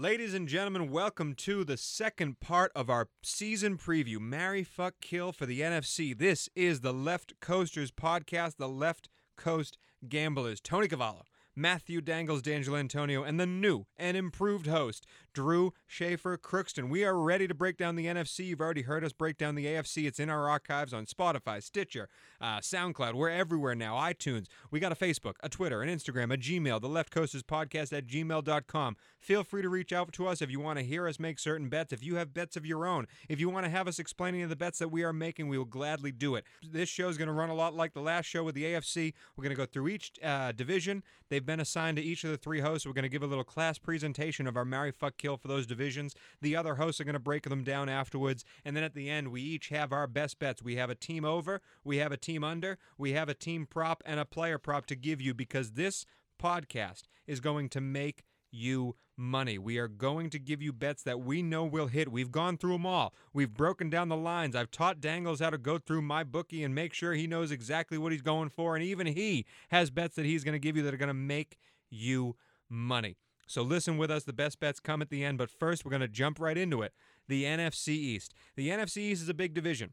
Ladies and gentlemen, welcome to the second part of our season preview. Marry, fuck, kill for the NFC. This is the Left Coasters podcast, the Left Coast Gamblers. Tony Cavallo, Matthew Dangles, Dangelantonio, and the new and improved host, Drue Schaefer Crookston. We are ready to break down the NFC. You've already heard us break down the AFC. It's in our archives on Spotify, Stitcher, uh, SoundCloud. We're everywhere now. iTunes. We got a Facebook, a Twitter, an Instagram, a Gmail, the Left Coasters Podcast at gmail.com. Feel free to reach out to us if you want to hear us make certain bets. If you have bets of your own, if you want to have us explain any of the bets that we are making, we will gladly do it. This show is going to run a lot like the last show with the AFC. We're going to go through each uh, division. They've been assigned to each of the three hosts. We're going to give a little class presentation of our Marry, Fuck, Kill for those divisions. The other hosts are going to break them down afterwards. And then at the end, we each have our best bets. We have a team over, we have a team under, we have a team prop, and a player prop to give you because this podcast is going to make you money. We are going to give you bets that we know will hit. We've gone through them all. We've broken down the lines. I've taught Dangles how to go through my bookie and make sure he knows exactly what he's going for. And even he has bets that he's going to give you that are going to make you money. So listen with us. The best bets come at the end. But first, we're going to jump right into it. The NFC East. The NFC East is a big division.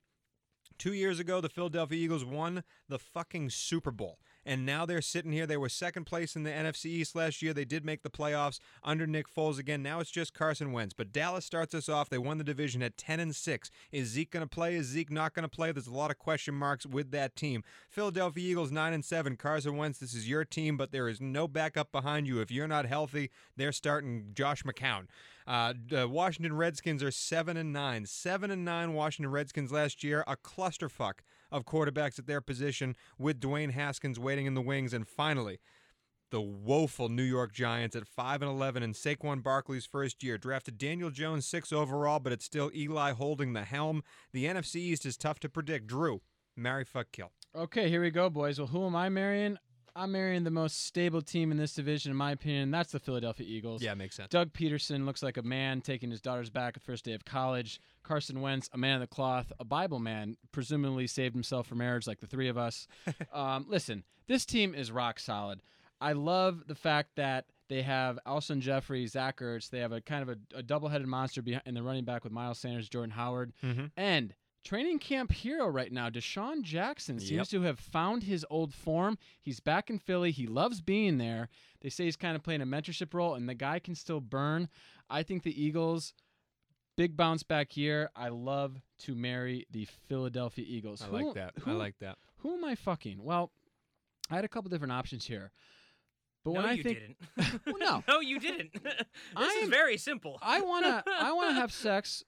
Two years ago, the Philadelphia Eagles won the fucking Super Bowl. And now they're sitting here. They were second place in the NFC East last year. They did make the playoffs under Nick Foles again. Now it's just Carson Wentz. But Dallas starts us off. They won the division at 10 and 6. Is Zeke going to play? Is Zeke not going to play? There's a lot of question marks with that team. Philadelphia Eagles 9 and 7. Carson Wentz, this is your team, but there is no backup behind you. If you're not healthy, they're starting Josh McCown. Uh, the Washington Redskins are 7 and 9. 7 and 9 Washington Redskins last year. A clusterfuck of quarterbacks at their position with Dwayne Haskins waiting in the wings. And finally, the woeful New York Giants at 5 and 11 in Saquon Barkley's first year. Drafted Daniel Jones 6 overall, but it's still Eli holding the helm. The NFC East is tough to predict. Drue, marry, fuck, kill. Okay, here we go, boys. Well, who am I marrying? I'm marrying the most stable team in this division, in my opinion. That's the Philadelphia Eagles. Yeah, makes sense. Doug Pederson looks like a man taking his daughters back the first day of college. Carson Wentz, a man of the cloth, a Bible man, presumably saved himself for marriage like the three of us. um, listen, this team is rock solid. I love the fact that they have Alshon Jeffery, Zach Ertz. They have a kind of a, a double-headed monster behind, in the running back with Miles Sanders, Jordan Howard, Mhm. and training camp hero right now, DeSean Jackson seems Yep. to have found his old form. He's back in Philly. He loves being there. They say he's kind of playing a mentorship role, and the guy can still burn. I think the Eagles. Big bounce back year. I love to marry the Philadelphia Eagles. I Who- like that. I who- like that. who am I fucking? Well, I had a couple different options here. But no, when I you think didn't. Well, no. no, you didn't. this I is am- very simple. I wanna I wanna have sex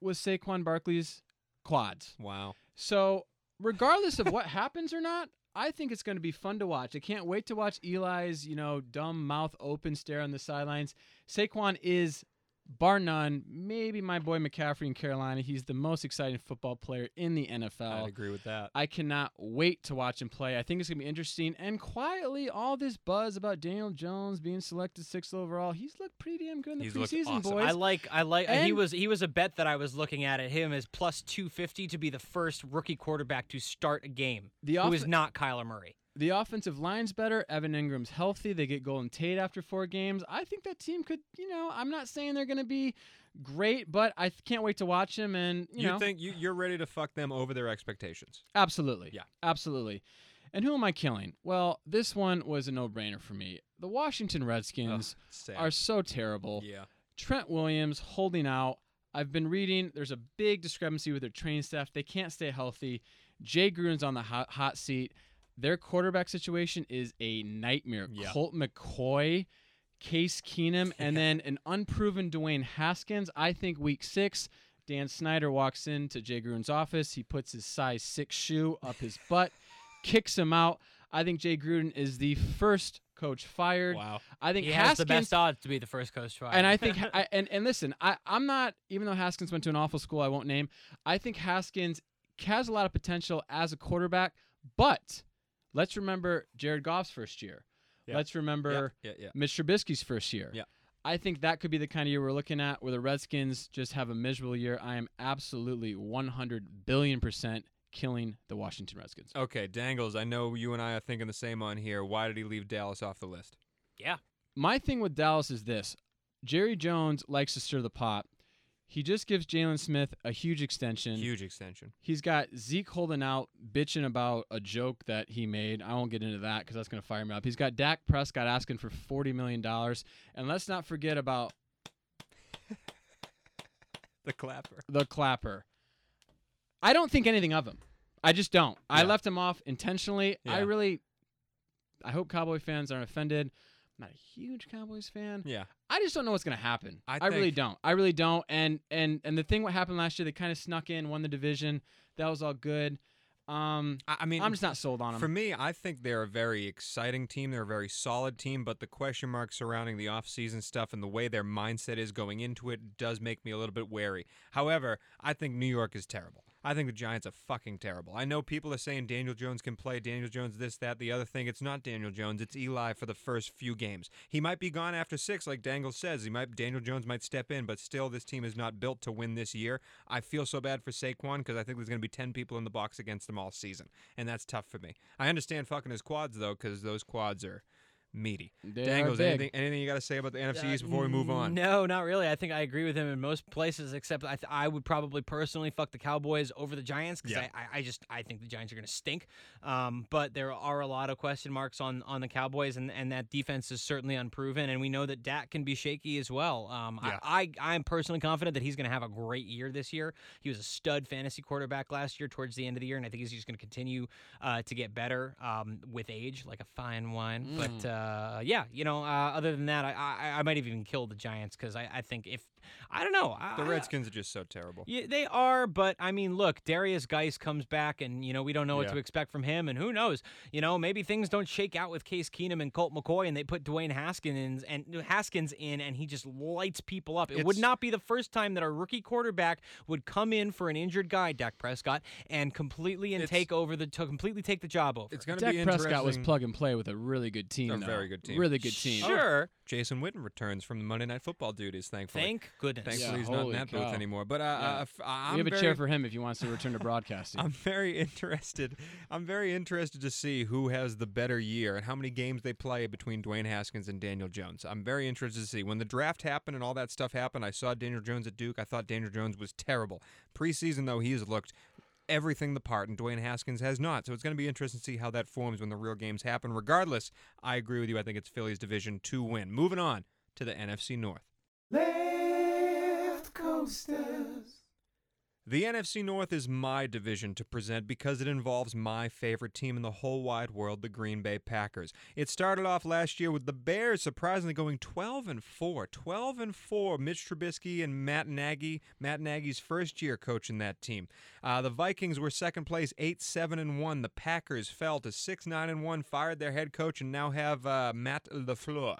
with Saquon Barkley's quads. Wow. So regardless of what happens or not, I think it's going to be fun to watch. I can't wait to watch Eli's, you know, dumb mouth open stare on the sidelines. Saquon is bar none, maybe my boy McCaffrey in Carolina. He's the most exciting football player in the NFL. I'd agree with that. I cannot wait to watch him play. I think it's going to be interesting. And quietly, all this buzz about Daniel Jones being selected sixth overall, he's looked pretty damn good in the He's preseason, awesome. boys. I like I like he was he was a bet that I was looking at at him as plus 250 to be the first rookie quarterback to start a game The who off- is not Kyler Murray. The offensive line's better. Evan Engram's healthy. They get Golden Tate after four games. I think that team could, you know, I'm not saying they're going to be great, but I can't wait to watch them. And, you, know, You, know, think you, you're ready to fuck them over their expectations? Absolutely. Yeah. Absolutely. And who am I killing? Well, this one was a no brainer for me. The Washington Redskins are so terrible. Yeah. Trent Williams holding out. I've been reading there's a big discrepancy with their training staff. They can't stay healthy. Jay Gruden's on the hot, hot seat. Their quarterback situation is a nightmare. Yeah. Colt McCoy, Case Keenum, and then an unproven Dwayne Haskins. I think week six, Dan Snyder walks into Jay Gruden's office. He puts his size six shoe up his butt, kicks him out. I think Jay Gruden is the first coach fired. Wow. I think He Haskins has the best odds to be the first coach fired. and I think, I, and and listen, I I'm not even though Haskins went to an awful school I won't name. I think Haskins has a lot of potential as a quarterback, but let's remember Jared Goff's first year. Yeah. Let's remember Yeah, yeah, yeah. Mitch Trubisky's first year. Yeah. I think that could be the kind of year we're looking at where the Redskins just have a miserable year. I am absolutely 100 billion percent killing the Washington Redskins. Okay, Dangles, I know you and I are thinking the same on here. Why did he leave Dallas off the list? yeah. My thing with Dallas is this Jerry Jones likes to stir the pot. He just gives Jaylon Smith a huge extension. Huge extension. He's got Zeke holding out, bitching about a joke that he made. I won't get into that because that's going to fire me up. He's got Dak Prescott asking for $40 million. And let's not forget about The clapper. the clapper. I don't think anything of him. I just don't. I left him off intentionally. I really, I hope Cowboy fans aren't offended. I'm not a huge Cowboys fan. Yeah. I just don't know what's gonna happen. I I, really don't. I really don't. And and and the thing what happened last year, they kind of snuck in, won the division. That was all good. Um, I, I mean, I'm just not sold on them. For me, I think they're a very exciting team. They're a very solid team, but the question marks surrounding the offseason stuff and the way their mindset is going into it does make me a little bit wary. However, I think New York is terrible. I think the Giants are fucking terrible. I know people are saying Daniel Jones can play, Daniel Jones this, that, the other thing. It's not Daniel Jones. It's Eli for the first few games. He might be gone after six, like Dangle says. He might Daniel Jones might step in, but still, this team is not built to win this year. I feel so bad for Saquon because I think there's going to be ten people in the box against him all season, and that's tough for me. I understand fucking his quads though, because those quads are meaty. They Dangles, anything, anything you got to say about the NFC Uh, before we move on? No, not really. I think I agree with him in most places, except I, th- I would probably personally fuck the Cowboys over the Giants because Yeah. I, I, I just I think the Giants are going to stink. Um, but there are a lot of question marks on on the Cowboys, and, and that defense is certainly unproven. And we know that Dak can be shaky as well. Um, Yeah. I, I I'm personally confident that he's going to have a great year this year. He was a stud fantasy quarterback last year towards the end of the year, and I think he's just going to continue uh, to get better um, with age, like a fine wine. But uh, yeah, you know, uh, other than that, I, I I might have even killed the Giants because I, I think if I don't know The I- Redskins are just so terrible. yeah, they are, but I mean, look, Derrius Guice comes back, and you know we don't know what Yeah. to expect from him, and who knows? You know, maybe things don't shake out with Case Keenum and Colt McCoy, and they put Dwayne Haskins and Haskins in, and he just lights people up. It would not be the first time that a rookie quarterback would come in for an injured guy, Dak Prescott, and completely and take over the to completely take the job over. It's going to Dak be Prescott was plug and play with a really good team. A though. very good team. Really good team. Oh, sure, Jason Witten returns from the Monday Night Football duties, thankfully. thank goodness. Thankfully, Yeah, he's not in holy that booth anymore. But uh, Yeah. uh, f- I'm we have a very, chair for him if he wants to return to broadcasting. I'm very interested. I'm very interested to see who has the better year and how many games they play between Dwayne Haskins and Daniel Jones. I'm very interested to see. When the draft happened and all that stuff happened, I saw Daniel Jones at Duke. I thought Daniel Jones was terrible. Preseason, though, he has looked everything the part, and Dwayne Haskins has not. So it's going to be interesting to see how that forms when the real games happen. Regardless, I agree with you. I think it's Philly's division to win. Moving on to the NFC North. Left coasters. The NFC North is my division to present because it involves my favorite team in the whole wide world, the Green Bay Packers. It started off last year with the Bears surprisingly going 12 and 4. 12 and 4. Mitch Trubisky and Matt Nagy, Matt Nagy's first year coaching that team. Uh, the Vikings were second place, 8 7 and 1. The Packers fell to 6 9 and 1, fired their head coach, and now have uh, Matt LaFleur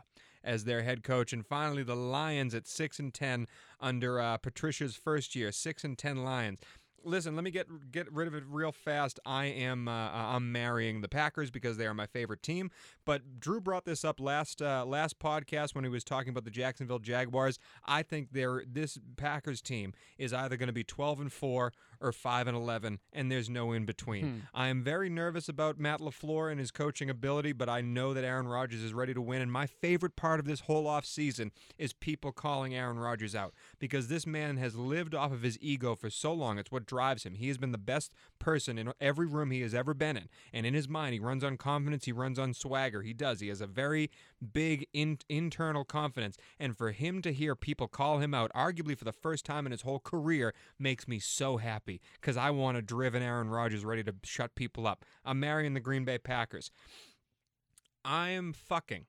as their head coach. And finally, the Lions at six and ten under uh, Patricia's first year, six and ten Lions. Listen, let me get get rid of it real fast. I am uh, I'm marrying the Packers because they are my favorite team. But Drue brought this up last uh, last podcast when he was talking about the Jacksonville Jaguars. I think they're this Packers team is either going to be 12 and four or five and 11, and there's no in between. Hmm. I am very nervous about Matt LaFleur and his coaching ability, but I know that Aaron Rodgers is ready to win. And my favorite part of this whole off season is people calling Aaron Rodgers out because this man has lived off of his ego for so long. It's what drives him. He has been the best person in every room he has ever been in, and in his mind, he runs on confidence. He runs on swagger. He does. He has a very big in- internal confidence, and for him to hear people call him out, arguably for the first time in his whole career, makes me so happy because I want a driven Aaron Rodgers ready to shut people up. I'm marrying the Green Bay Packers. I am fucking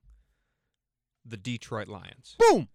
the Detroit Lions. Boom.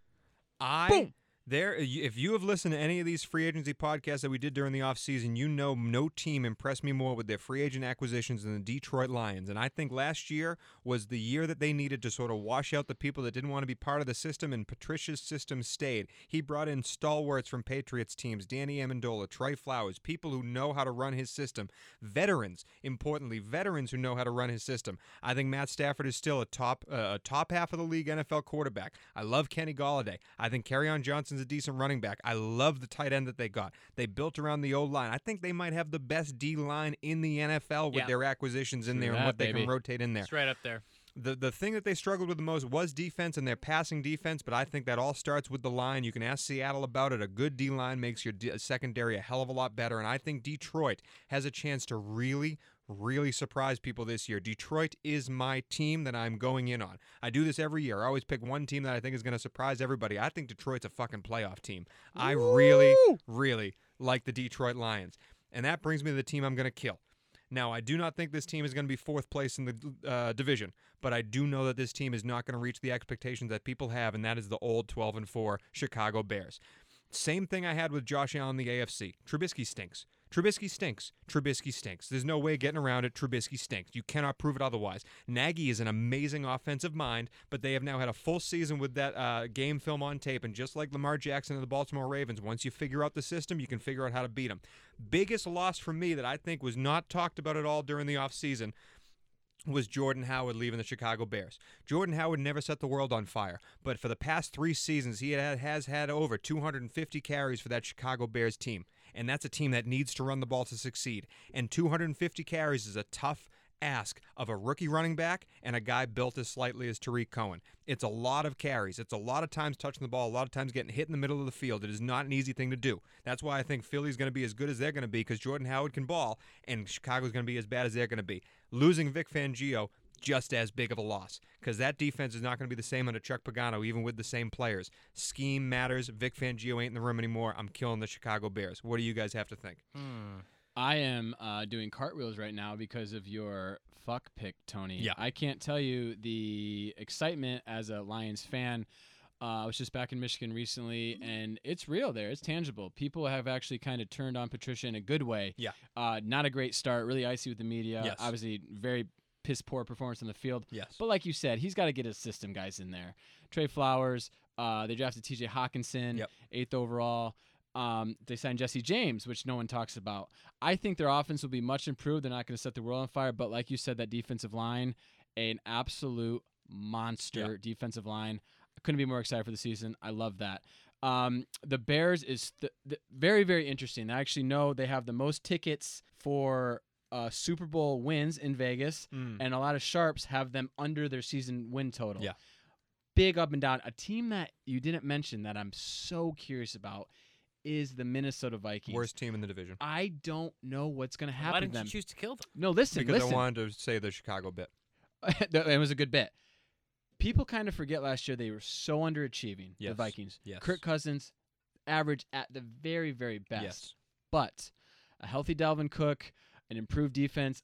I Boom. There if you have listened to any of these free agency podcasts that we did during the offseason, you know no team impressed me more with their free agent acquisitions than the Detroit Lions. And I think last year was the year that they needed to sort of wash out the people that didn't want to be part of the system and Patricia's system stayed. He brought in stalwarts from Patriots teams, Danny Amendola, Trey Flowers, people who know how to run his system, veterans, importantly, veterans who know how to run his system. I think Matt Stafford is still a top uh, a top half of the league NFL quarterback. I love Kenny Golladay. I think Kerryon Johnson's a decent running back. I love the tight end that they got. They built around the old line. I think they might have the best D line in the NFL with Yeah. their acquisitions in True there and that, what they can rotate in there. It's right up there. the the thing that they struggled with the most was defense and their passing defense, but I think that all starts with the line. You can ask Seattle about it. A good D line makes your d- secondary a hell of a lot better, and I think Detroit has a chance to really really surprise people this year. Detroit is my team that I'm going in on. I do this every year. I always pick one team that I think is going to surprise everybody. I think Detroit's a fucking playoff team. I really, really like the Detroit Lions. And that brings me to the team I'm going to kill. Now, I do not think this team is going to be fourth place in the uh, division, but I do know that this team is not going to reach the expectations that people have, and that is the old 12 and 4 Chicago Bears. Same thing I had with Josh Allen in the AFC. Trubisky stinks. Trubisky stinks. Trubisky stinks. There's no way getting around it. Trubisky stinks. You cannot prove it otherwise. Nagy is an amazing offensive mind, but they have now had a full season with that uh, game film on tape. And just like Lamar Jackson and the Baltimore Ravens, once you figure out the system, you can figure out how to beat them. Biggest loss for me that I think was not talked about at all during the offseason was Jordan Howard leaving the Chicago Bears. Jordan Howard never set the world on fire, but for the past three seasons, he has had over 250 carries for that Chicago Bears team. And that's a team that needs to run the ball to succeed. And 250 carries is a tough ask of a rookie running back and a guy built as slightly as Tarik Cohen. It's a lot of carries. It's a lot of times touching the ball, a lot of times getting hit in the middle of the field. It is not an easy thing to do. That's why I think Philly's going to be as good as they're going to be because Jordan Howard can ball, and Chicago's going to be as bad as they're going to be. Losing Vic Fangio just as big of a loss because that defense is not going to be the same under Chuck Pagano, even with the same players. Scheme matters. Vic Fangio ain't in the room anymore. I'm killing the Chicago Bears. What do you guys have to think? Hmm. I am uh, doing cartwheels right now because of your fuck pick, Tony. Yeah. I can't tell you the excitement as a Lions fan. Uh, I was just back in Michigan recently, and it's real there. It's tangible. People have actually kind of turned on Patricia in a good way. Yeah. Uh, not a great start, really icy with the media. Yes. Obviously, very piss poor performance on the field. Yes. But like you said, he's got to get his system guys in there. Trey Flowers. Uh, they drafted T.J. Hockenson, Yep. eighth overall. Um, they signed Jesse James, which no one talks about. I think their offense will be much improved. They're not going to set the world on fire, but like you said, that defensive line, an absolute monster defensive line. I couldn't be more excited for the season. I love that. Um, the Bears is th- th- very, very interesting. I actually know they have the most tickets for uh, Super Bowl wins in Vegas, Mm. and a lot of sharps have them under their season win total. Yeah. Big up and down. A team that you didn't mention that I'm so curious about is the Minnesota Vikings. Worst team in the division. I don't know what's going to happen Why didn't them. you choose to kill them? no, listen, Because listen. I wanted to say the Chicago bit. it was a good bit. People kind of forget last year they were so underachieving. The Vikings. Yes. Kirk Cousins, average at the very, very best. Yes. But a healthy Dalvin Cook, an improved defense.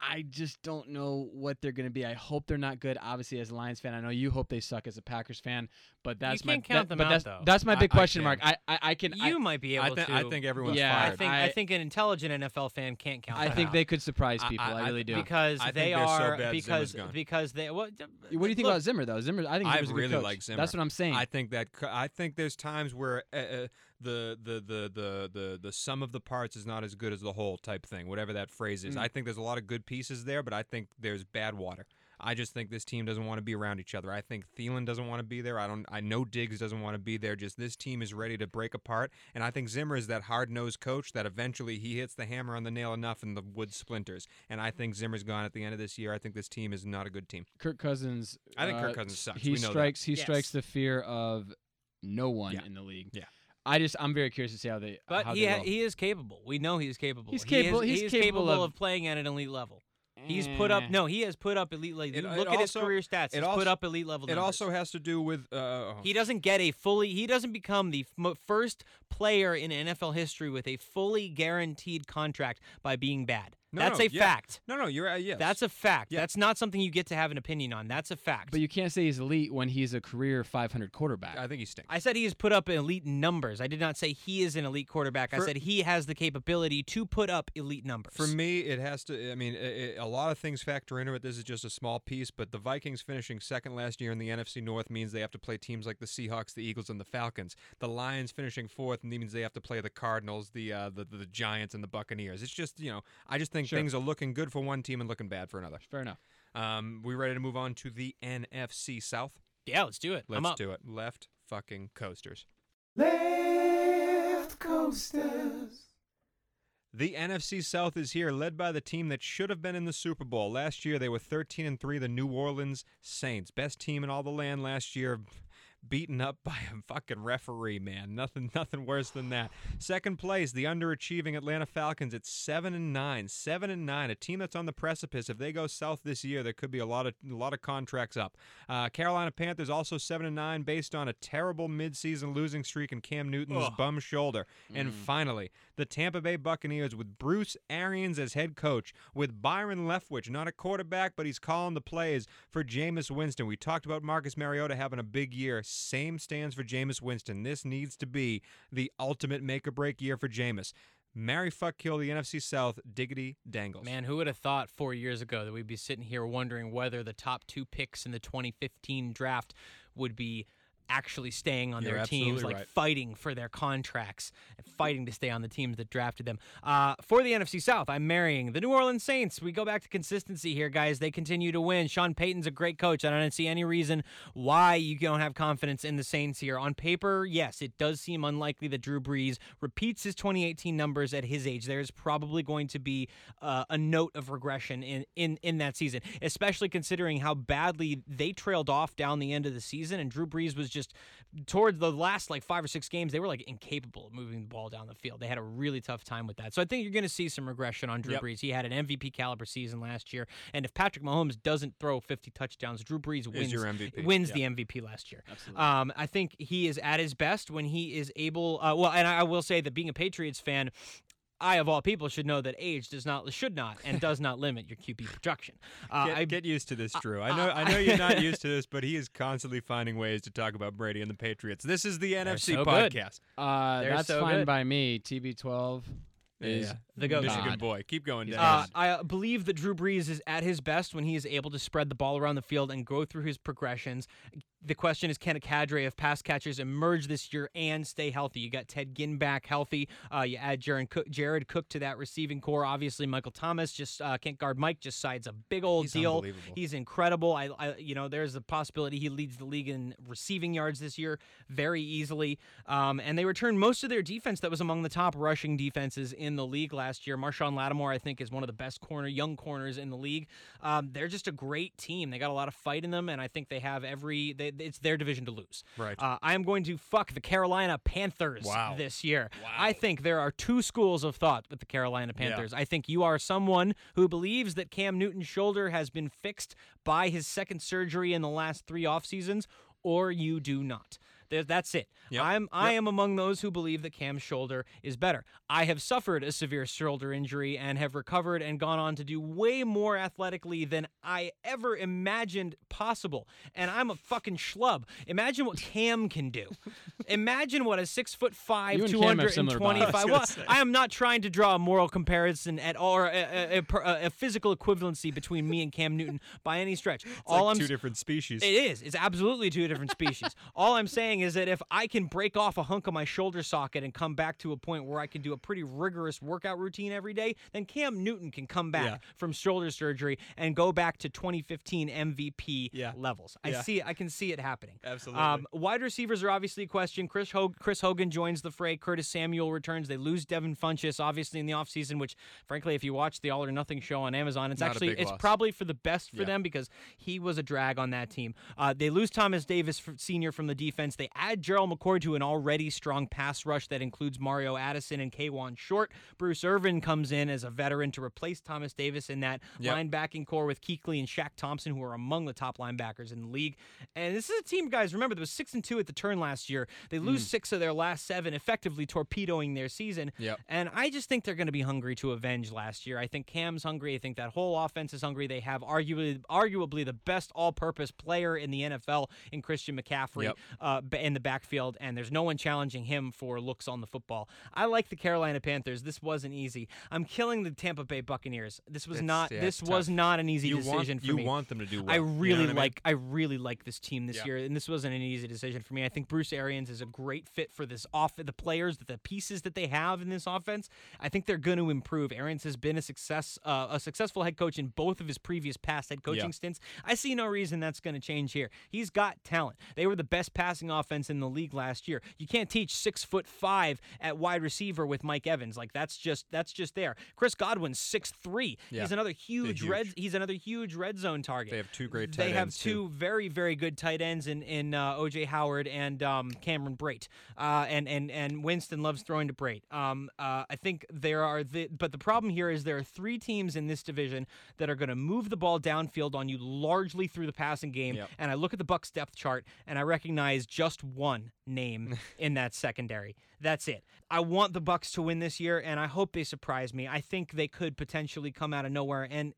I just don't know what they're going to be. I hope they're not good. Obviously, as a Lions fan, I know you hope they suck as a Packers fan. But that's my can't count that- them but out, that's, though. that's my I- big I question can. mark. I I, I can. I, You might be able I, thi- to. I think everyone's Yeah, I fired. think I, I- think an intelligent NFL fan can't count. I them think out. they could surprise people. I, I- really do. because I they they're so bad because gone. because they what. what do you think about Zimmer though? Zimmer, I think I Zimmer's a good really coach. like Zimmer. That's what I'm saying. I think that I think there's times where uh, uh, the, the the the the the sum of the parts is not as good as the whole type thing, whatever that phrase is. Mm. I think there's a lot of good pieces there, but I think there's bad water. I just think this team doesn't want to be around each other. I think Thielen doesn't want to be there. I don't. I know Diggs doesn't want to be there. Just this team is ready to break apart, and I think Zimmer is that hard-nosed coach that eventually he hits the hammer on the nail enough and the wood splinters. And I think Zimmer's gone at the end of this year. I think this team is not a good team. Kirk Cousins. I think Kirk uh, Cousins sucks. He We know that. strikes. He Yes. strikes the fear of no one Yeah. in the league. Yeah. I just. I'm very curious to see how they. But how he they ha- he is capable. We know he is capable. He's He capable- is- he's he is capable capable of- of playing at an elite level. He's put up Eh. no. He has put up elite. Like, It- look it at his career stats. it He's also- put up elite level. It numbers. also has to do with uh, He doesn't get a fully. He doesn't become the f- first player in NFL history with a fully guaranteed contract by being bad. No, That's no, a yeah. fact. No, no, you're uh, yes. That's a fact. Yeah. That's not something you get to have an opinion on. That's a fact. But you can't say he's elite when he's a career 500 quarterback. I think he stinks. I said he has put up elite numbers. I did not say he is an elite quarterback. I said he has the capability to put up elite numbers. For me, it has to. I mean, a lot of things factor into it. This is just a small piece, but the Vikings finishing second last year in the NFC North means they have to play teams like the Seahawks, the Eagles, and the Falcons. The Lions finishing fourth means they have to play the Cardinals, the uh, the, the Giants, and the Buccaneers. It's just you know, I just think Sure. things are looking good for one team and looking bad for another. Fair enough. Um, we ready to move on to the NFC South? yeah, let's do it. Let's I'm up. do it. Left fucking coasters. Left coasters. The NFC South is here, led by the team that should have been in the Super Bowl. Last year, they were 13 and 3, the New Orleans Saints. Best team in all the land last year beaten up by a fucking referee, man. Nothing nothing worse than that. Second place, the underachieving Atlanta Falcons at 7 and 9. 7 and 9, a team that's on the precipice. If they go south this year, there could be a lot of a lot of contracts up. Uh, Carolina Panthers also 7 and 9 based on a terrible midseason losing streak and Cam Newton's Ugh. bum shoulder. And finally, the Tampa Bay Buccaneers with Bruce Arians as head coach, with Byron Leftwich, not a quarterback, but he's calling the plays for Jameis Winston. We talked about Marcus Mariota having a big year. Same stands for Jameis Winston. This needs to be the ultimate make or break year for Jameis. Marry, fuck, kill the NFC South. Diggity dangles. Man, who would have thought four years ago that we'd be sitting here wondering whether the top two picks in the 2015 draft would be actually staying on You're their teams, like right. fighting for their contracts and fighting to stay on the teams that drafted them. Uh, for the NFC South, I'm marrying the New Orleans Saints. We go back to consistency here, guys. They continue to win. Sean Payton's a great coach. I don't see any reason why you don't have confidence in the Saints here. On paper, yes, it does seem unlikely that Drew Brees repeats his 2018 numbers at his age. There's probably going to be uh, a note of regression in, in, in that season, especially considering how badly they trailed off down the end of the season. And Drew Brees was just towards the last like five or six games, they were like incapable of moving the ball down the field. They had a really tough time with that. So I think you're going to see some regression on Drew Yep. Brees. He had an MVP caliber season last year. And if Patrick Mahomes doesn't throw 50 touchdowns, Drew Brees wins, wins Yeah. the MVP last year. Absolutely. Um, I think he is at his best when he is able. Uh, well, and I will say that being a Patriots fan, I of all people should know that age does not, should not, and does not limit your QB production. Uh, Get, I, get used to this, Drue. I know, I know you're not used to this, but he is constantly finding ways to talk about Brady and the Patriots. This is the NFC so podcast. Uh, They're that's so fine good. by me. TB12 is The goat. Michigan God. boy. Keep going. He's Dan. Uh, I uh, believe that Drew Brees is at his best when he is able to spread the ball around the field and go through his progressions. The question is, can a cadre of pass catchers emerge this year and stay healthy? You got Ted Ginn back healthy. Uh, you add Jared Cook, Jared Cook to that receiving core. Obviously, Michael Thomas just uh, can't guard Mike. Just sides a big old He's deal. He's incredible. I, I, you know, there's a possibility he leads the league in receiving yards this year very easily. Um, and they returned most of their defense that was among the top rushing defenses in the league last year. Marshon Lattimore, I think, is one of the best corner young corners in the league. Um, they're just a great team. They got a lot of fight in them, and I think they have every. They, it's their division to lose. Right. Uh, I am going to fuck the Carolina Panthers Wow. this year. Wow. I think there are two schools of thought with the Carolina Yeah. Panthers. I think you are someone who believes that Cam Newton's shoulder has been fixed by his second surgery in the last three off seasons, or you do not. There, that's it. Yep. I'm I Yep. am among those who believe that Cam's shoulder is better. I have suffered a severe shoulder injury and have recovered and gone on to do way more athletically than I ever imagined possible. And I'm a fucking schlub. Imagine what Cam can do. Imagine what a six foot five, two hundred and twenty five. I Well, I am not trying to draw a moral comparison at all, or a, a, a, a- a physical equivalency between me and Cam Newton by any stretch. It's all like I'm two different species. it is. It's absolutely two different species. All I'm saying is that if I can break off a hunk of my shoulder socket and come back to a point where I can do a pretty rigorous workout routine every day, then Cam Newton can come back Yeah. from shoulder surgery and go back to 2015 MVP Yeah. levels. I Yeah. see. I can see it happening. Absolutely. Um, wide receivers are obviously a question. Chris, Hog- Chris Hogan joins the fray. Curtis Samuel returns. They lose Devin Funchess, obviously, in the offseason, which, frankly, if you watch the All or Nothing show on Amazon, it's Not actually it's loss. probably for the best for them because he was a drag on that team. Uh, they lose Thomas Davis Sr. from the defense. They add Gerald McCoy to an already strong pass rush that includes Mario Addison and Kawann Short. Bruce Irvin comes in as a veteran to replace Thomas Davis in that Yep. linebacking core with Kuechly and Shaq Thompson, who are among the top linebackers in the league. And this is a team, guys. Remember, there was six and two at the turn last year. They lose six of their last seven, effectively torpedoing their season. Yep. And I just think they're going to be hungry to avenge last year. I think Cam's hungry. I think that whole offense is hungry. They have arguably, arguably the best all-purpose player in the NFL in Christian McCaffrey Yep. uh, in the backfield, and there's no one challenging him for looks on the football. I like the Carolina Panthers. This wasn't easy. I'm killing the Tampa Bay Buccaneers. This was It's- not. yeah, this was tough. not an easy you decision want for you me. want them to do well. I You know really I mean? like I really like this team this Yeah. year, and this wasn't an easy decision for me. I think Bruce Arians is a great fit for this off the players, the pieces that they have in this offense. I think they're going to improve. Arians has been a success, uh, a successful head coach in both of his previous past head coaching Yeah. stints. I see no reason that's going to change here. He's got talent. They were the best passing offense offense in the league last year. You can't teach six foot five at wide receiver with Mike Evans. Like that's just that's just there. Chris Godwin's six three. Yeah. He's another huge, huge. red. He's another huge red zone target. They have two great tight They have ends, too. two very very good tight ends in in uh, OJ Howard and um, Cameron Brate. Uh, and and and Winston loves throwing to Brate. Um, uh, I think there are the but the problem here is there are three teams in this division that are going to move the ball downfield on you largely through the passing game. Yep. And I look at the Bucks depth chart and I recognize just one name in that secondary. That's it. I want the Bucks to win this year, and I hope they surprise me. I think they could potentially come out of nowhere and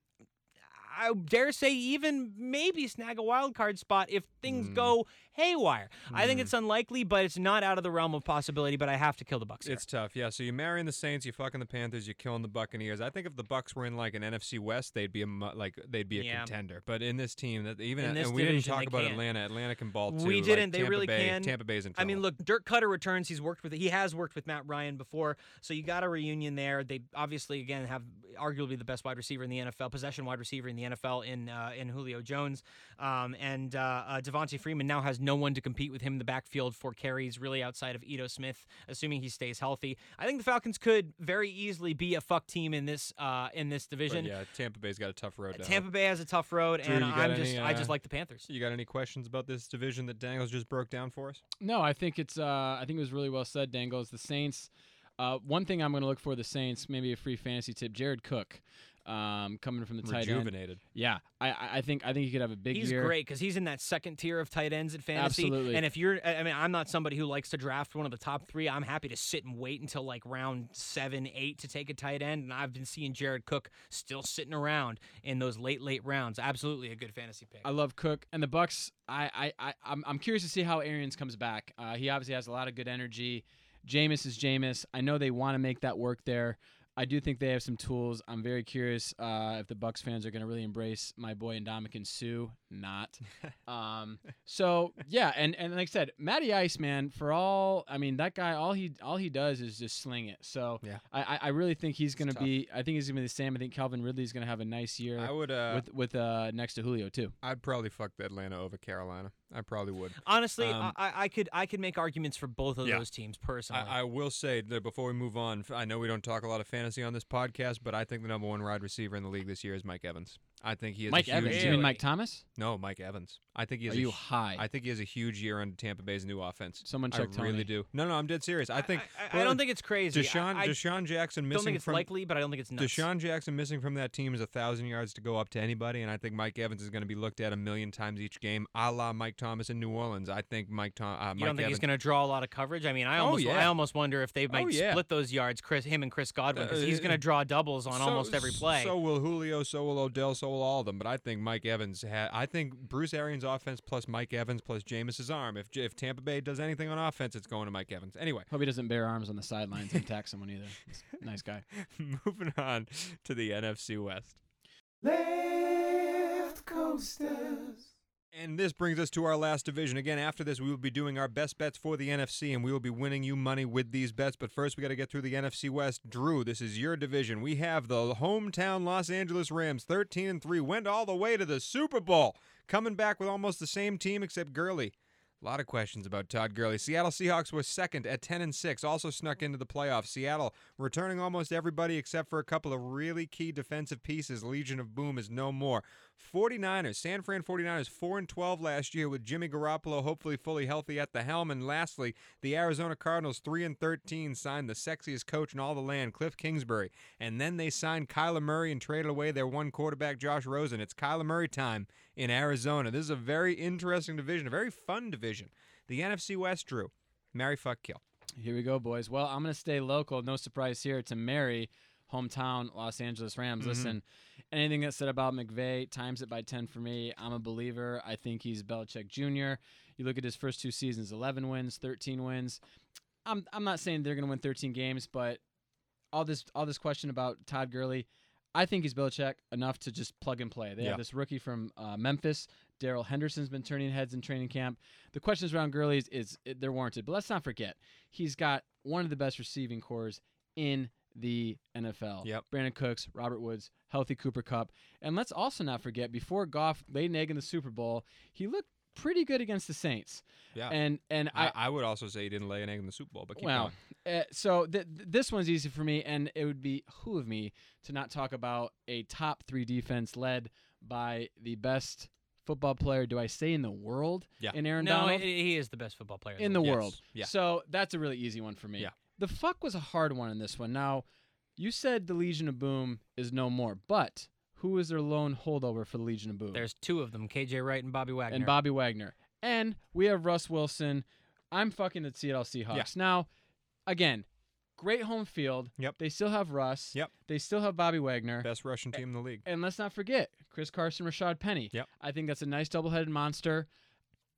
I dare say even maybe snag a wild card spot if things Mm. go haywire. I think it's unlikely, but it's not out of the realm of possibility. But I have to kill the Bucks. here. It's tough, yeah. So you're marrying the Saints, you're fucking the Panthers, you're killing the Buccaneers. I think if the Bucks were in like an NFC West, they'd be a like they'd be a Yeah. contender. But in this team, that even this and we didn't talk about can't. Atlanta. Atlanta can ball too. We didn't. They Tampa really Bay, can. Tampa Bay's in I mean, look, Dirk Koetter returns. He's worked with he has worked with Matt Ryan before, so you got a reunion there. They obviously again have arguably the best wide receiver in the NFL, possession wide receiver in the NFL in uh, in Julio Jones, um, and uh, uh, Devonta Freeman now has no one to compete with him in the backfield for carries, really outside of Ito Smith, assuming he stays healthy. I think the Falcons could very easily be a fuck team in this uh, in this But division. yeah, Tampa Bay's got a tough road. to hoe. Tampa Bay has a tough road, Drue, and I'm any, just I just uh, like the Panthers. You got any questions about this division that Daniels just broke down for us? No, I think it's. Uh, I think it was really well said, Dangles. The Saints. Uh, one thing I'm going to look for the Saints, maybe a free fantasy tip. Jared Cook, um, coming from the tight end. Rejuvenated. Yeah, I, I I think I think he could have a big He's year. great because he's in that second tier of tight ends at fantasy. Absolutely. And if you're, I I mean, I'm not somebody who likes to draft one of the top three. I'm happy to sit and wait until like round seven, eight to take a tight end. And I've been seeing Jared Cook still sitting around in those late, late rounds. Absolutely a good fantasy pick. I love Cook and the Bucks. I I, I I'm, I'm curious to see how Arians comes back. Uh, he obviously has a lot of good energy. Jameis is Jameis. I know they want to make that work there. I do think they have some tools. I'm very curious uh, if the Bucks fans are going to really embrace my boy Ndamukong Suh. Not. um, so yeah, and, and like I said, Matty Ice, man, for all I mean, that guy, all he all he does is just sling it. So Yeah. I, I- really think he's going to be. I think he's going to be the same. I think Calvin Ridley is going to have a nice year I would. Uh, with with uh, next to Julio too. I'd probably fuck the Atlanta over Carolina. I probably would. Honestly, Um, I, I could, I could make arguments for both of Yeah. those teams personally. I, I will say that before we move on, I know we don't talk a lot of fantasy on this podcast, but I think the number one wide receiver in the league this year is Mike Evans. I think he is Mike a huge Evans. You mean Mike Thomas? No, Mike Evans. I think he is. Are a you high? I think he has a huge year under Tampa Bay's new offense. Someone I check Tony. really do. No, no, I'm dead serious. I think. I, I well, don't think it's crazy. DeSean, I, I DeSean Jackson don't missing think it's from likely, but I don't think it's nuts. DeSean Jackson missing from that team is a thousand yards to go up to anybody, and I think Mike Evans is going to be looked at a million times each game, a la Mike Thomas in New Orleans. I think Mike Tom, uh, You Mike don't think Evans. he's going to draw a lot of coverage? I mean, I Oh, almost, I almost wonder if they might Oh, yeah. split those yards, Chris, him and Chris Godwin, because Uh, he's going to draw doubles on So- almost every play. So will Julio, so will Odell, so will all of them. But I think Mike Evans had. I think Bruce Arians' offense plus Mike Evans plus Jameis's arm. If if Tampa Bay does anything on offense, it's going to Mike Evans. Anyway, Hope he doesn't bear arms on the sidelines and attack someone either. Nice guy. moving on to the NFC West. Left coasters. And this brings us to our last division. Again, after this, we will be doing our best bets for the NFC, and we will be winning you money with these bets. But first, we got to get through the NFC West. Drue, this is your division. We have the hometown Los Angeles Rams, 13 and 3, went all the way to the Super Bowl, coming back with almost the same team except Gurley. A lot of questions about Todd Gurley. Seattle Seahawks was second at 10 and 6, also snuck into the playoffs. Seattle returning almost everybody except for a couple of really key defensive pieces. Legion of Boom is no more. 49ers, San Fran 49ers 4 and 12 last year with Jimmy Garoppolo hopefully fully healthy at the helm and lastly, the Arizona Cardinals 3 and 13 signed the sexiest coach in all the land, Cliff Kingsbury. And then they signed Kyler Murray and traded away their one quarterback Josh Rosen. It's Kyler Murray time in Arizona. This is a very interesting division, a very fun division. The NFC West, Drue. Marry, fuck, kill. Here we go, boys. Well, I'm going to stay local. No surprise here to marry hometown Los Angeles Rams. Mhm. Listen, anything that's said about McVay times it by 10 for me. I'm a believer. I think he's Belichick Jr. You look at his first two seasons 11 wins, 13 wins. I'm, I'm not saying they're going to win 13 games, but all this all this question about Todd Gurley, I think he's Belichick enough to just plug and play. They Yeah. have this rookie from uh, Memphis. Darrell Henderson's been turning heads in training camp. The questions around Gurley is, is they're warranted, but let's not forget he's got one of the best receiving cores in the NFL. Yep. Brandin Cooks, Robert Woods, healthy Cooper Kupp, and let's also not forget before Goff laid an egg in the Super Bowl, he looked pretty good against the Saints. Yeah. And and I, I, I would also say he didn't lay an egg in the Super Bowl, but keep well, going. uh, so th- th- this one's easy for me, and it would be who of me to not talk about a top three defense led by the best football player. Do I say in the world? Yeah. In Aaron no, Donald. he he is the best football player in the Yes. world. Yeah. So that's a really easy one for me. Yeah. The fuck was a hard one in this one. Now, you said the Legion of Boom is no more, but who is their lone holdover for the Legion of Boom? There's two of them, KJ Wright and Bobby Wagner. and Bobby Wagner. And we have Russ Wilson. I'm fucking the Seattle Seahawks. Now, again, great home field. Yep. They still have Russ. Yep. They still have Bobby Wagner. Best Russian team in the league. And let's not forget Chris Carson, Rashad Penny. Yep. I think that's a nice double-headed monster.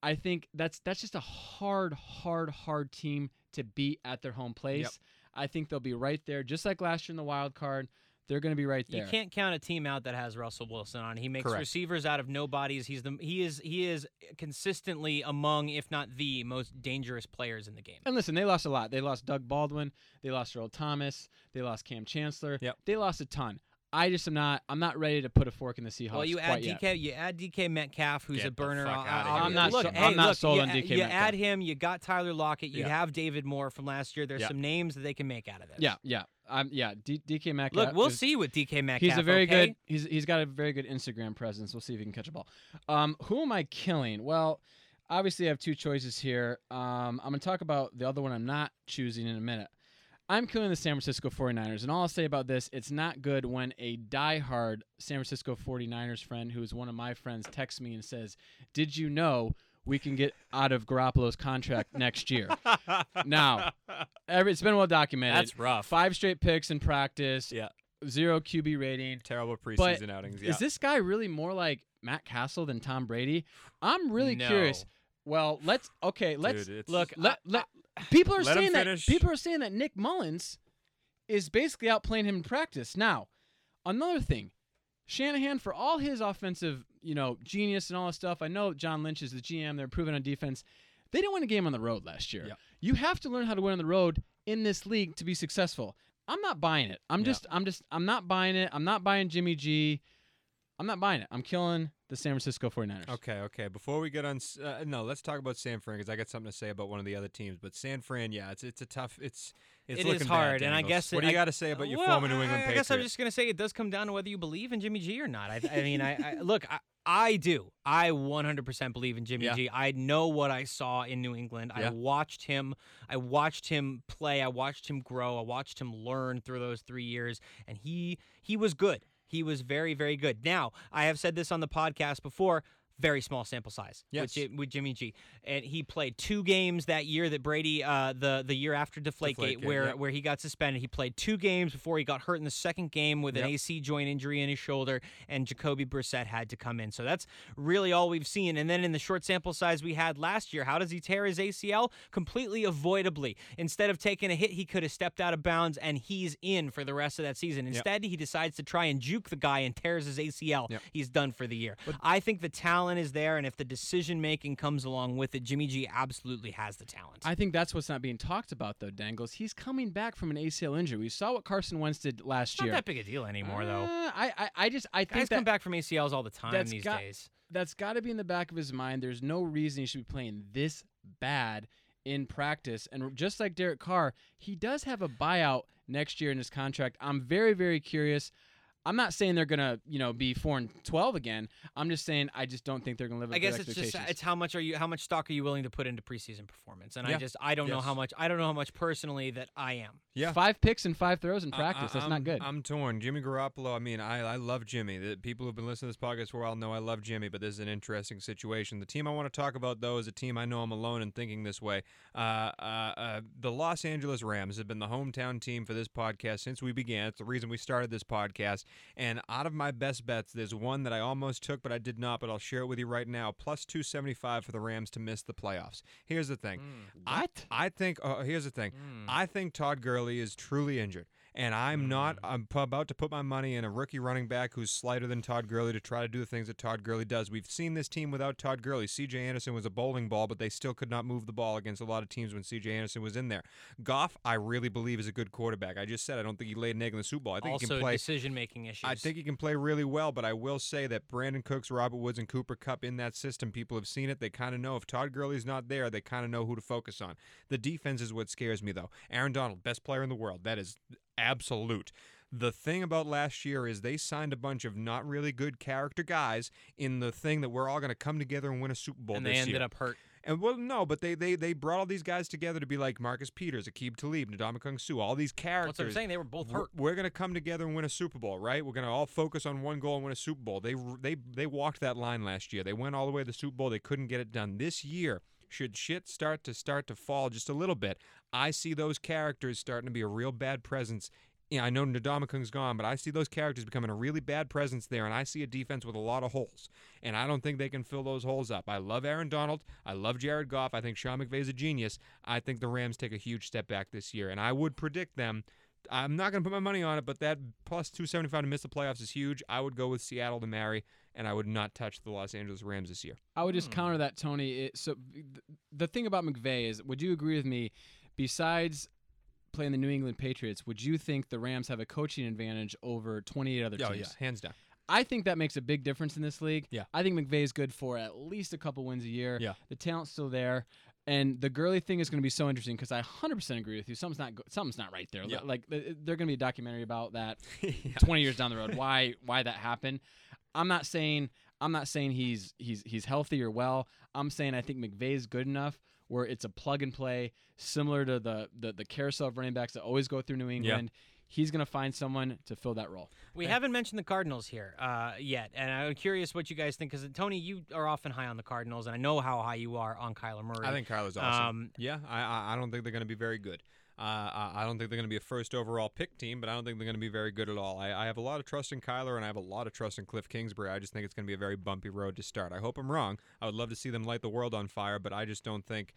I think that's that's just a hard, hard, hard team to beat at their home place. I think they'll be right there, just like last year in the wild card. They're going to be right there. You can't count a team out that has Russell Wilson on. He makes Correct. receivers out of nobodies. He's the he is he is consistently among, if not the most dangerous players in the game. And listen, they lost a lot. They lost Doug Baldwin. They lost Earl Thomas. They lost Kam Chancellor. Yep. They lost a ton. I just am not. I'm not ready to put a fork in the Seahawks. well, you add quite yet. DK, you add DK Metcalf, who's Get a the burner. fuck outta uh. I'm not Look, so- hey, I'm not look, sold you, on DK You Metcalf. add him. You got Tyler Lockett. You Yeah. have David Moore from last year. There's Yeah. some names that they can make out of this. Yeah, yeah. I'm yeah. D- DK Metcalf. Look, we'll is- see with DK Metcalf. He's a very okay? good. He's he's got a very good Instagram presence. We'll see if he can catch a ball. Um, who am I killing? Well, obviously I have two choices here. Um, I'm gonna talk about the other one I'm not choosing in a minute. I'm killing the San Francisco 49ers, and all I'll say about this, it's not good when a diehard San Francisco 49ers friend, who is one of my friends, texts me and says, "Did you know we can get out of Garoppolo's contract next year?" now, every, it's been well documented. That's rough. Five straight picks in practice. Yeah. Zero QB rating. Terrible But preseason outings. Yeah. Is this guy really more like Matt Cassel than Tom Brady? I'm really curious. No. Well, let's okay. Let's Dude, look. Let, let, people are Let saying that people are saying that Nick Mullens is basically outplaying him in practice. Now, another thing, Shanahan for all his offensive, you know, genius and all this stuff. I know John Lynch is the GM. They're improving on defense. They didn't win a game on the road last year. Yeah. You have to learn how to win on the road in this league to be successful. I'm not buying it. I'm Yeah. just I'm just I'm not buying it. I'm not buying Jimmy G. I'm not buying it. I'm killing the San Francisco 49ers. Okay, okay. Before we get on, uh, no, let's talk about San Fran because I got something to say about one of the other teams. But San Fran, yeah, it's it's a tough. It's it's It is looking hard, bad, and I guess what it- do you got to say about your well, former New England I, I Patriot? guess I'm just gonna say it does come down to whether you believe in Jimmy G or not. I, I mean, I, I look, I, I do. I 100% believe in Jimmy Yeah. G. I know what I saw in New England. I watched him. I watched him play. I watched him grow. I watched him learn through those three years, and he he was good. He was very very good. Now I have said this on the podcast before. Very small sample size Yes. with, with Jimmy G, and he played two games that year that Brady, uh, the the year after Deflategate, Deflategate, where yep. where he got suspended. He played two games before he got hurt in the second game with an Yep. AC joint injury in his shoulder, and Jacoby Brissett had to come in. So that's really all we've seen. And then in the short sample size we had last year, how does he tear his ACL? Completely avoidably. Instead of taking a hit, he could have stepped out of bounds, and he's in for the rest of that season. Instead, he decides to try and juke the guy and tears his ACL. Yep. He's done for the year. But I think the talent is there, and if the decision making comes along with it, Jimmy G absolutely has the talent. I think that's what's not being talked about though, Dangles. He's coming back from an ACL injury. We saw what Carson Wentz did last it's not year. that big a deal anymore, though. Uh, I, I I just I Guys think come back from ACLs all the time these got- days. that's got to be in the back of his mind. There's no reason he should be playing this bad in practice. And just like Derek Carr, he does have a buyout next year in his contract. I'm very, very curious. I'm not saying they're gonna, you know, be four and twelve again. I'm just saying I just don't think they're gonna live up I guess it's just it's how much are you how much stock are you willing to put into preseason performance? And I just I don't know how much I don't know how much personally that I am. yeah. Five picks and five throws in practice. I, That's not I'm- good. I'm torn. Jimmy Garoppolo. I mean, I, I love Jimmy. The people who've been listening to this podcast for a while know I love Jimmy, but this is an interesting situation. The team I want to talk about, though, is a team I know I'm alone in thinking this way. Uh, uh, uh, the Los Angeles Rams have been the hometown team for this podcast since we began. It's the reason we started this podcast. And out of my best bets, there's one that I almost took, but I did not. But I'll share it with you right now. Plus 275 for the Rams to miss the playoffs. Here's the thing. I, What? I think. Uh, here's the thing. I think Todd Gurley is truly injured. And I'm not. Mm. I'm p- about to put my money in a rookie running back who's slighter than Todd Gurley to try to do the things that Todd Gurley does. We've seen this team without Todd Gurley. C.J. Anderson was a bowling ball, but they still could not move the ball against a lot of teams when C.J. Anderson was in there. Goff, I really believe is a good quarterback. I just said I don't think he laid an egg in the Super Bowl. I think he also can play. decision making issues. I think he can play really well, but I will say that Brandin Cooks, Robert Woods, and Cooper Kupp in that system, people have seen it. They kind of know if Todd Gurley's not there, they kind of know who to focus on. The defense is what scares me, though. Aaron Donald, best player in the world. That is absolute. The thing about last year is they signed a bunch of not really good character guys in the thing that we're all going to come together and win a Super Bowl and they ended year. up hurt. And well, no, but they, they they brought all these guys together to be like Marcus Peters, Aqib Talib, Ndamukong Suh, all these characters. That's what I'm saying. They were both We're- hurt. We're going to come together and win a Super Bowl, right? We're going to all focus on one goal and win a Super Bowl. They they they walked that line last year. They went all the way to the Super Bowl. They couldn't get it done. This year, should shit start to start to fall just a little bit, I see those characters starting to be a real bad presence. Yeah, I know Ndamukong's gone, but I see those characters becoming a really bad presence there, and I see a defense with a lot of holes. And I don't think they can fill those holes up. I love Aaron Donald. I love Jared Goff. I think Sean McVay's a genius. I think the Rams take a huge step back this year, and I would predict them I'm not going to put my money on it, but that plus 275 to miss the playoffs is huge. I would go with Seattle to marry, and I would not touch the Los Angeles Rams this year. I would just Hmm. counter that, Tony. It, so th- the thing about McVay is, would you agree with me? Besides playing the New England Patriots, would you think the Rams have a coaching advantage over 28 other teams? Oh, yeah, hands down. I think that makes a big difference in this league. Yeah. I think McVay is good for at least a couple wins a year. Yeah. The talent's still there. And the Gurley thing is going to be so interesting because I 100% agree with you. Something's not go- something's not right there. Yeah. Like th- they're going to be a documentary about that yeah. 20 years down the road why why that happened. I'm not saying I'm not saying he's he's he's healthy or well. I'm saying I think McVay is good enough where it's a plug and play similar to the the, the carousel of running backs that always go through New England. He's going to find someone to fill that role. We haven't mentioned the Cardinals here uh, yet, and I'm curious what you guys think. Because Tony, you are often high on the Cardinals, and I know how high you are on Kyler Murray. I think Kyler's awesome. Um, yeah, I, I I don't think they're going to be very good. Uh, I don't think they're going to be a first overall pick team, but I don't think they're going to be very good at all. I, I have a lot of trust in Kyler, and I have a lot of trust in Cliff Kingsbury. I just think it's going to be a very bumpy road to start. I hope I'm wrong. I would love to see them light the world on fire, but I just don't think.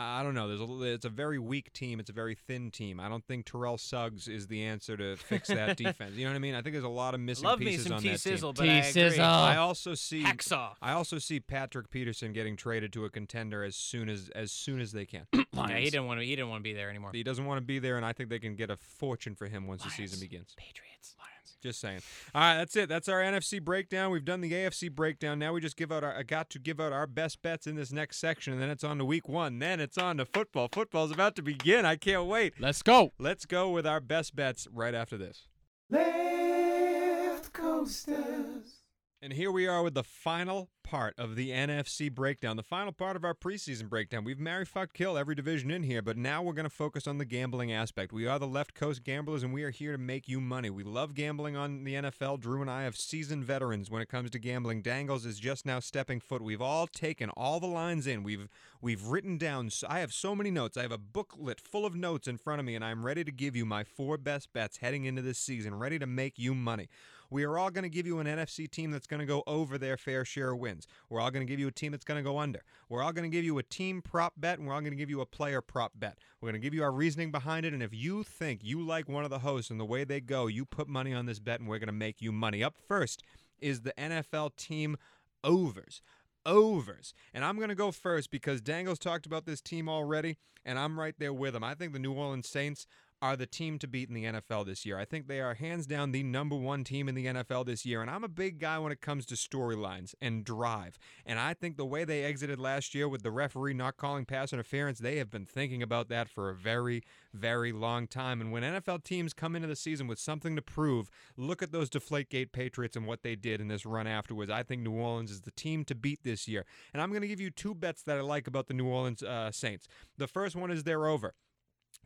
I don't know. There's a, it's a very weak team. It's a very thin team. I don't think Terrell Suggs is the answer to fix that defense. You know what I mean? I think there's a lot of missing love me pieces some on T that team. sizzle, but I agree. T-sizzle. I also see Hacksaw. I also see Patrick Peterson getting traded to a contender as soon as as soon as they can. Yeah, he didn't want to. He didn't want to be there anymore. he doesn't want to be there, and I think they can get a fortune for him once the season begins. Patriots. Lions. Just saying. All right, that's it. That's our NFC breakdown. We've done the AFC breakdown. Now we just give out our. I got to give out our best bets in this next section, and then it's on to Week One. Then it's on to football. Football's about to begin. I can't wait. Let's go. Let's go with our best bets right after this. Left coasters. And here we are with the final part of the NFC breakdown, the final part of our preseason breakdown. We've marry, fuck, kill every division in here, but now we're going to focus on the gambling aspect. We are the left coast gamblers, and we are here to make you money. We love gambling on the NFL. Drue and I have seasoned veterans when it comes to gambling. Dangles is just now stepping foot. We've all taken all the lines in. We've we've written down. I have so many notes. I have a booklet full of notes in front of me, and I'm ready to give you my four best bets heading into this season, ready to make you money. We are all going to give you an NFC team that's going to go over their fair share of wins. We're all going to give you a team that's going to go under. We're all going to give you a team prop bet, and we're all going to give you a player prop bet. We're going to give you our reasoning behind it, and if you think you like one of the hosts and the way they go, you put money on this bet, and we're going to make you money. Up first is the NFL team overs overs. And I'm going to go first because Dangles talked about this team already, and I'm right there with him. I think the New Orleans Saints are the team to beat in the NFL this year. I think they are hands down the number one team in the NFL this year. And I'm a big guy when it comes to storylines and drive. And I think the way they exited last year with the referee not calling pass interference, they have been thinking about that for a very, very long time. And when NFL teams come into the season with something to prove, look at those Deflategate Patriots and what they did in this run afterwards. I think New Orleans is the team to beat this year. And I'm going to give you two bets that I like about the New Orleans uh, Saints. The first one is they're over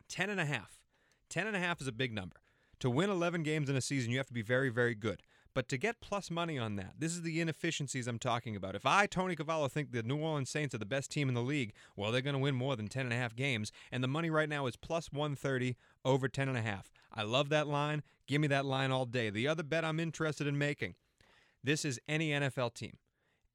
10 and a half. 10 and a half is a big number. To win 11 games in a season, you have to be very, very good. But to get plus money on that, this is the inefficiencies I'm talking about. If I, Tony Cavallo, think the New Orleans Saints are the best team in the league, well, they're going to win more than 10 and a half games. And the money right now is plus 130 over 10 and a half. I love that line. Give me that line all day. The other bet I'm interested in making this is any NFL team.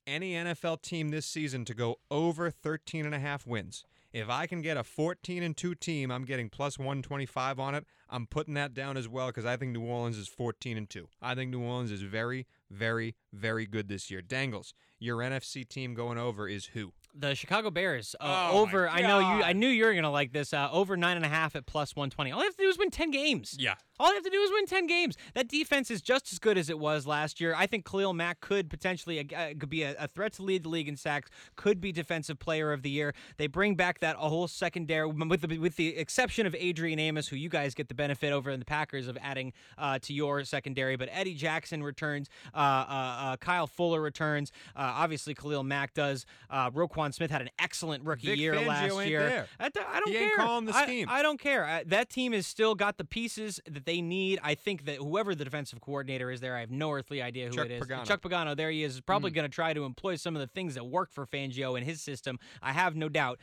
Any NFL team this season to go over 13 and a half wins. If I can get a 14 and 2 team, I'm getting plus 125 on it. I'm putting that down as well because I think New Orleans is 14 and 2. I think New Orleans is very, very, very good this year. Dangles, your NFC team going over is who? The Chicago Bears uh, Oh, over. I know you. I knew you were gonna like this. Uh, over nine and a half at plus one twenty. All they have to do is win ten games. Yeah. All they have to do is win 10 games. That defense is just as good as it was last year. I think Khalil Mack could potentially uh, could be a, a threat to lead the league in sacks, could be defensive player of the year. They bring back that a whole secondary with the, with the exception of Adrian Amos who you guys get the benefit over in the Packers of adding uh, to your secondary, but Eddie Jackson returns, uh, uh, uh, Kyle Fuller returns, uh, obviously Khalil Mack does. Uh, Roquan Smith had an excellent rookie Vic year Fangio last ain't year. there. I, th- I don't He care. ain't the I- scheme. I don't care. I, that team has still got the pieces that they need. I think that whoever the defensive coordinator is there, I have no earthly idea who Chuck it is. Pagano. Chuck Pagano, there he is, is probably mm. going to try to employ some of the things that work for Fangio in his system. I have no doubt.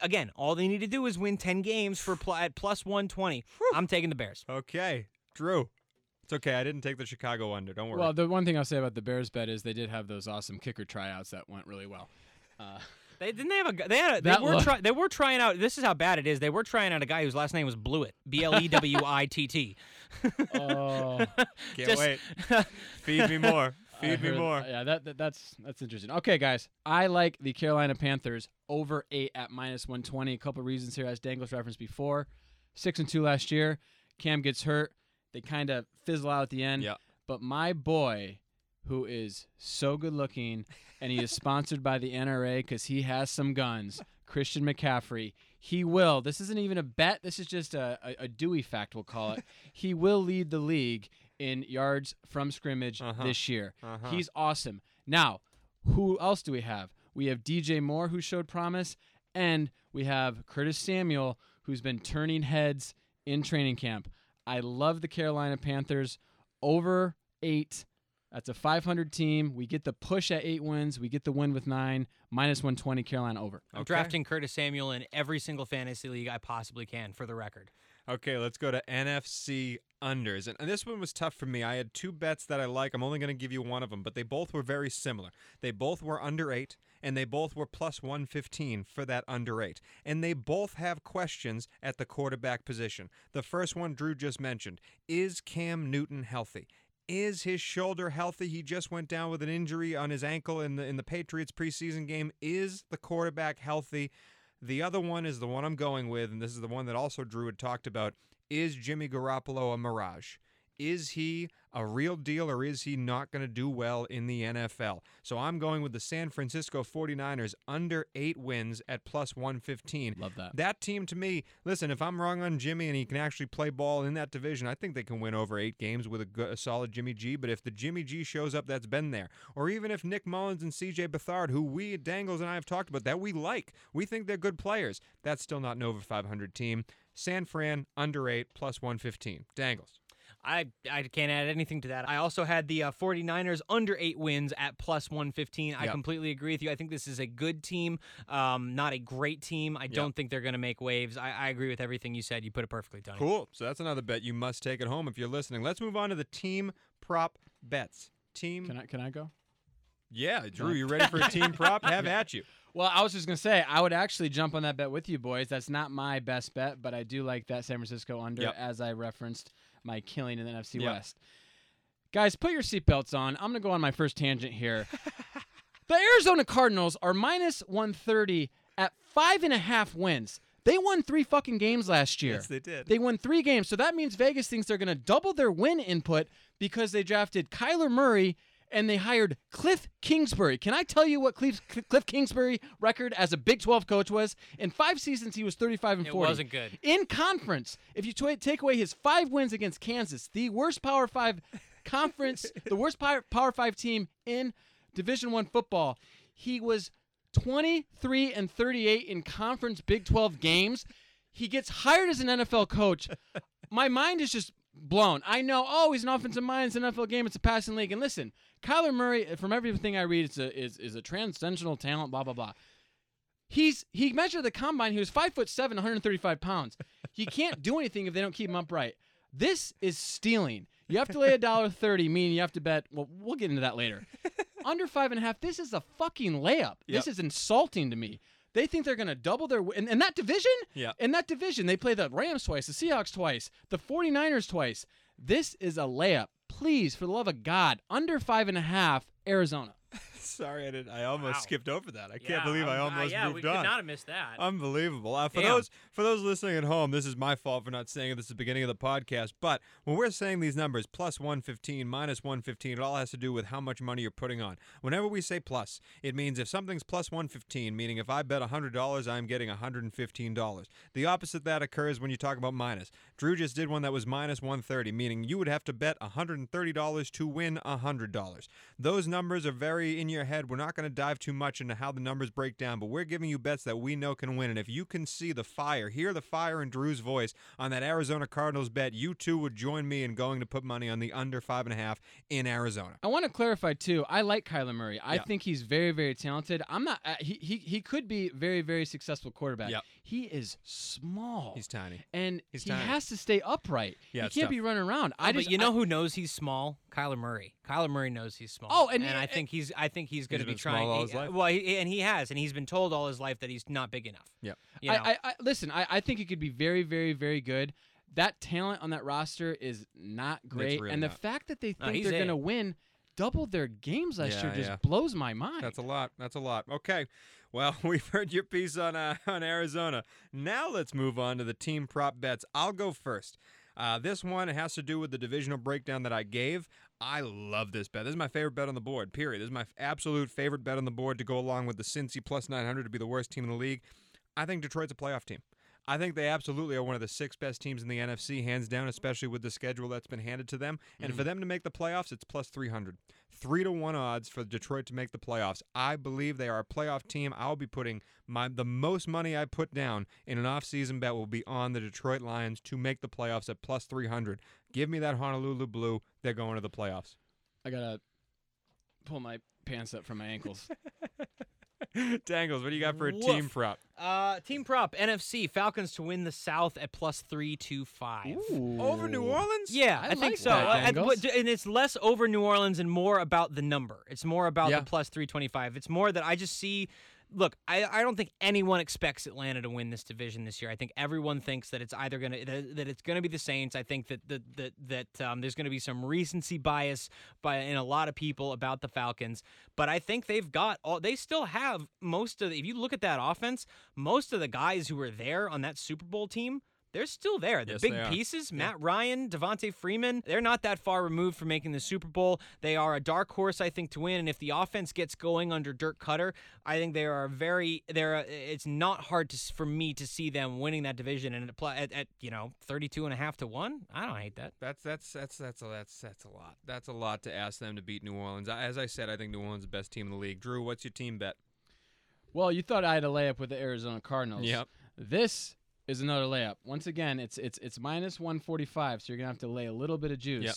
Again, all they need to do is win 10 games for pl- at plus 120. I'm taking the Bears. Okay. Drue. It's okay. I didn't take the Chicago under. Don't worry. Well, the one thing I'll say about the Bears bet is they did have those awesome kicker tryouts that went really well. Uh, They didn't they have a they had a, they were look- try, they were trying out this is how bad it is. They were trying out a guy whose last name was Blewitt. B L E W I T T. oh, Can't just- wait. Feed me more. I Feed me heard- more. Yeah, that, that that's that's interesting. Okay, guys, I like the Carolina Panthers over eight at minus one twenty. A couple reasons here, as Dangles referenced before. Six and two last year. Cam gets hurt. They kind of fizzle out at the end. Yeah. But my boy, who is so good looking, and he is sponsored by the NRA because he has some guns. Christian McCaffrey. He will. This isn't even a bet. This is just a, a, a Dewey fact, we'll call it. he will lead the league in yards from scrimmage Uh-huh. this year. Uh-huh. He's awesome. Now, who else do we have? We have DJ Moore, who showed promise, and we have Curtis Samuel, who's been turning heads in training camp. I love the Carolina Panthers over eight. That's a 500 team. We get the push at eight wins. We get the win with nine. Minus 120, Carolina over. I'm Okay. drafting Curtis Samuel in every single fantasy league I possibly can for the record. Okay, let's go to NFC unders. And, and this one was tough for me. I had two bets that I like. I'm only going to give you one of them, but they both were very similar. They both were under 8 and they both were plus 115 for that under 8. And they both have questions at the quarterback position. The first one Drue just mentioned, is Cam Newton healthy? Is his shoulder healthy? He just went down with an injury on his ankle in the in the Patriots preseason game. Is the quarterback healthy? The other one is the one I'm going with, and this is the one that also Drue had talked about. Is Jimmy Garoppolo a mirage? Is he a real deal or is he not going to do well in the NFL? So I'm going with the San Francisco 49ers under eight wins at plus 115. Love that. That team to me, listen, if I'm wrong on Jimmy and he can actually play ball in that division, I think they can win over eight games with a, good, a solid Jimmy G. But if the Jimmy G shows up that's been there, or even if Nick Mullens and CJ Beathard, who we at Dangles and I have talked about, that we like, we think they're good players, that's still not an over 500 team. San Fran under eight plus 115. Dangles. I, I can't add anything to that. I also had the uh, 49ers under eight wins at plus 115. I completely agree with you. I think this is a good team, um, not a great team. I don't think they're going to make waves. I, I agree with everything you said. You put it perfectly, Tony. Cool. So that's another bet you must take at home if you're listening. Let's move on to the team prop bets. Team. Can I can I go? yeah, Drue, you ready for a team prop? Have at you. Well, I was just gonna say I would actually jump on that bet with you boys. That's not my best bet, but I do like that San Francisco under, Yep. as I referenced my killing in the NFC Yep. West. Guys, put your seatbelts on. I'm gonna go on my first tangent here. the Arizona Cardinals are minus 130 at five and a half wins. They won three fucking games last year. Yes, they did. They won three games. So that means Vegas thinks they're going to double their win input because they drafted Kyler Murray and they hired Cliff Kingsbury. Can I tell you what Cliff, Cliff Kingsbury record as a Big 12 coach was? In five seasons, he was 35 and 40. It 40. wasn't good. In conference, if you t- take away his five wins against Kansas, the worst Power Five conference, the worst Power, Power Five team in Division One football, he was 23 and 38 in conference Big 12 games. He gets hired as an NFL coach. My mind is just blown. I know, oh, he's an offensive mind. It's an NFL game. It's a passing league. And listen, Kyler Murray, from everything I read, is a, is, is a transcendental talent, blah, blah, blah. He's he measured the combine. He was five foot seven, 135 pounds. He can't do anything if they don't keep him upright. This is stealing. You have to lay a dollar thirty, meaning you have to bet. Well, we'll get into that later. Under five and a half. This is a fucking layup. This is insulting to me. They think they're going to double their in, in that division. Yeah. In that division, they play the Rams twice, the Seahawks twice, the 49ers twice. This is a layup. Please, for the love of God, under five and a half, Arizona. Sorry, I did. I almost Wow. skipped over that. I Yeah, can't believe I um, uh, almost yeah, we moved could on. not have missed that. Unbelievable. Uh, for Damn. those for those listening at home, this is my fault for not saying it. This is the beginning of the podcast. But when we're saying these numbers, plus 115, minus 115, it all has to do with how much money you're putting on. Whenever we say plus, it means if something's plus 115, meaning if I bet $100, I'm getting $115. The opposite of that occurs when you talk about minus. Drue just did one that was minus 130, meaning you would have to bet $130 to win $100. Those numbers are very in your head. We're not going to dive too much into how the numbers break down, but we're giving you bets that we know can win. And if you can see the fire, hear the fire in Drue's voice on that Arizona Cardinals bet, you too would join me in going to put money on the under five and a half in Arizona. I want to clarify too. I like Kyler Murray. I Yeah. think he's very, very talented. I'm not. Uh, he, he he could be very, very successful quarterback. Yep. He is small. He's tiny. and he's he tiny. has to stay upright. Yeah, he can't tough. be running around. I Oh, but just you know I- who knows he's small? Kyler Murray. Kyler Murray knows he's small. Oh, and- I think he's I think he's going to be been small trying. all he- his life. Well, he, and he has, and he's been told all his life that he's not big enough. Yep. You know? I, I, I listen. I, I think he could be very, very, very good. That talent on that roster is not great, really and the not. fact that they think he's they're going to win double their games last Yeah, year just yeah. blows my mind. That's a lot. That's a lot. Okay. Well, we've heard your piece on uh, on Arizona. Now let's move on to the team prop bets. I'll go first. Uh, this one has to do with the divisional breakdown that I gave. I love this bet. This is my favorite bet on the board. Period. This is my absolute favorite bet on the board to go along with the Cincy plus 900 to be the worst team in the league. I think Detroit's a playoff team. I think they absolutely are one of the six best teams in the NFC, hands down, especially with the schedule that's been handed to them. And for mm. them to make the playoffs, it's plus 300. Three to one odds for Detroit to make the playoffs. I believe they are a playoff team. I'll be putting my the most money I put down in an offseason bet will be on the Detroit Lions to make the playoffs at plus 300. Give me that Honolulu Blue. They're going to the playoffs. I gotta pull my pants up from my ankles. Dangles, what do you got for a Woof. team prop? Uh, team prop NFC Falcons to win the South at plus three two five. Over New Orleans? Yeah, I I, think like so. that, Uh, and, Dangles. but- and it's less over New Orleans and more about the number. It's more about Yeah. the plus 325. It's more that I just see. Look, I, I don't think anyone expects Atlanta to win this division this year. I think everyone thinks that it's either gonna that, that it's gonna be the Saints. I think that that that, that um, there's gonna be some recency bias by in a lot of people about the Falcons. But I think they've got all. They still have most of. The, if you look at that offense, most of the guys who were there on that Super Bowl team. They're still there. They're Yes, big they are. pieces. Matt Ryan, Devonta Freeman, they're not that far removed from making the Super Bowl. They are a dark horse, I think, to win. And if the offense gets going under Dirk Koetter, I think they are very. They're. Uh, it's not hard to, for me to see them winning that division and at, pl- at, at you know 32 and a half to one. I don't hate that. That's that's that's that's a, that's that's a lot. That's a lot to ask them to beat New Orleans. As I said, I think New Orleans is the best team in the league. Drue, what's your team bet? Well, you thought I had a layup with the Arizona Cardinals. Yep. This is another layup. Once again, it's it's it's minus 145, so you're gonna have to lay a little bit of juice. Yep.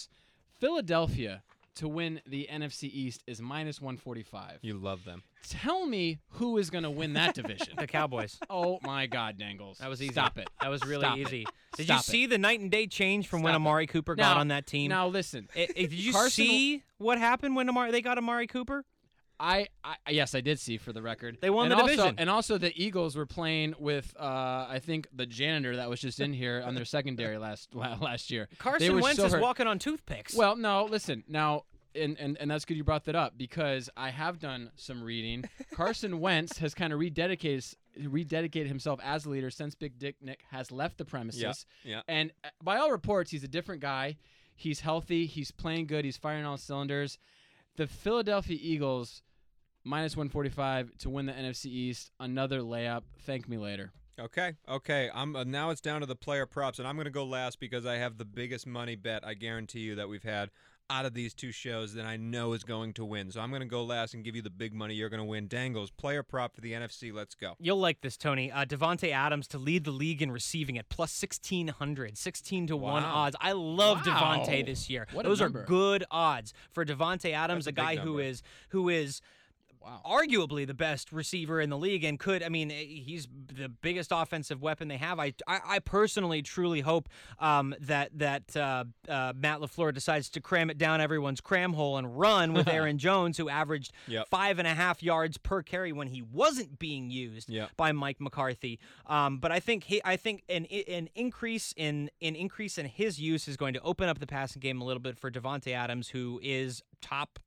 Philadelphia to win the NFC East is minus 145. You love them. Tell me who is gonna win that division. The Cowboys. oh my God, Dangles. That was easy. Stop it. That was really Stop it. Did Stop you it. see the night and day change from when Stop it. Amari Cooper got Now- on that team? Now listen. I- I- did you Carson- see what happened when Amari they got Amari Cooper? I, I yes, I did see for the record. They won and the also, division. and also the Eagles were playing with uh, I think the janitor that was just in here on their secondary last last year. Carson Wentz so is hurt. walking on toothpicks. Well, no, listen now. And, and, and that's good you brought that up because I have done some reading. Carson Wentz has kind of rededicated rededicated himself as a leader since Big Dick Nick has left the premises. yeah. yeah. And uh, by all reports, he's a different guy. He's healthy. He's playing good. He's firing all cylinders. The Philadelphia Eagles minus 145 to win the NFC East. Another layup. Thank me later. Okay, okay. I'm uh, now it's down to the player props, and I'm going to go last because I have the biggest money bet I guarantee you that we've had out of these two shows that I know is going to win. So I'm going to go last and give you the big money. You're going to win. Dangles player prop for the NFC. Let's go. You'll like this, Tony. Uh, Davante Adams to lead the league in receiving at plus 1600, 16 to 1 odds. I love Wow. Davante this year. What Those are good odds for Davante Adams, That's a a guy big who number. is who is Wow. arguably the best receiver in the league and could I mean eh, he's the biggest offensive weapon they have. I I, I personally truly hope um, that that uh, uh, Matt LaFleur decides to cram it down everyone's cram hole and run with Aaron Jones, who averaged Yep. five and a half yards per carry when he wasn't being used Yep. by Mike McCarthy. Um, but I think he, I think an an increase in an increase in his use is going to open up the passing game a little bit for Davante Adams, who is top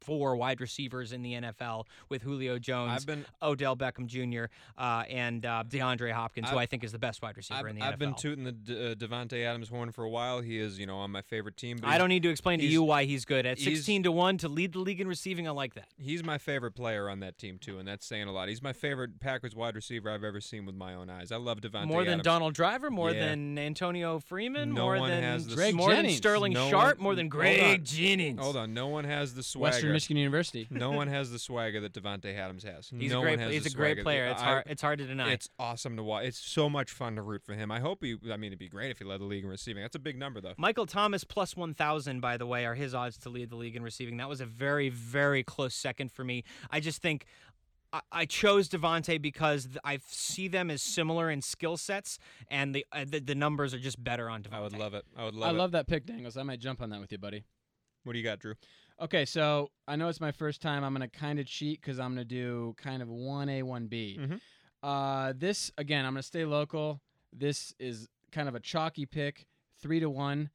four wide receivers in the NFL with Julio Jones, I've been Odell Beckham Jr., uh, and uh, DeAndre Hopkins, who I've- I think is the best wide receiver I've, in the NFL. I've been tooting the D- uh, Davante Adams horn for a while. He is, you know, on my favorite team. But I don't need to explain to you why he's good at sixteen to one to lead the league in receiving. I like that. He's my favorite player on that team too, and that's saying a lot. He's my favorite Packers wide receiver I've ever seen with my own eyes. I love Davante. more than Adams. Donald Driver, more Yeah. than Antonio Freeman, No more than Greg more than Sterling No Sharpe, one- more than Greg on. Jennings. Hold on, no one has the swagger. Western Michigan University. no one has the swagger that Davante Adams has. He's no a great. one has He's a great swagger. player. It's I- hard. It's hard to deny. It's awesome to watch. It's so much fun to root for him. I hope he. I mean, it'd be great if he led the league in receiving. That's a big number, though. Michael Thomas plus 1,000, by the way, are his odds to lead the league in receiving. That was a very, very close second for me. I just think I, I chose Davante because I see them as similar in skill sets, and the, uh, the the numbers are just better on Davante. I would love it. I would love I it. love that pick, Dangles. I might jump on that with you, buddy. What do you got, Drue? Okay, so I know it's my first time. I'm gonna kind of cheat because I'm gonna do kind of one A, one B. Mhm. Uh, this again, I'm gonna stay local. This is kind of a chalky pick, three to one.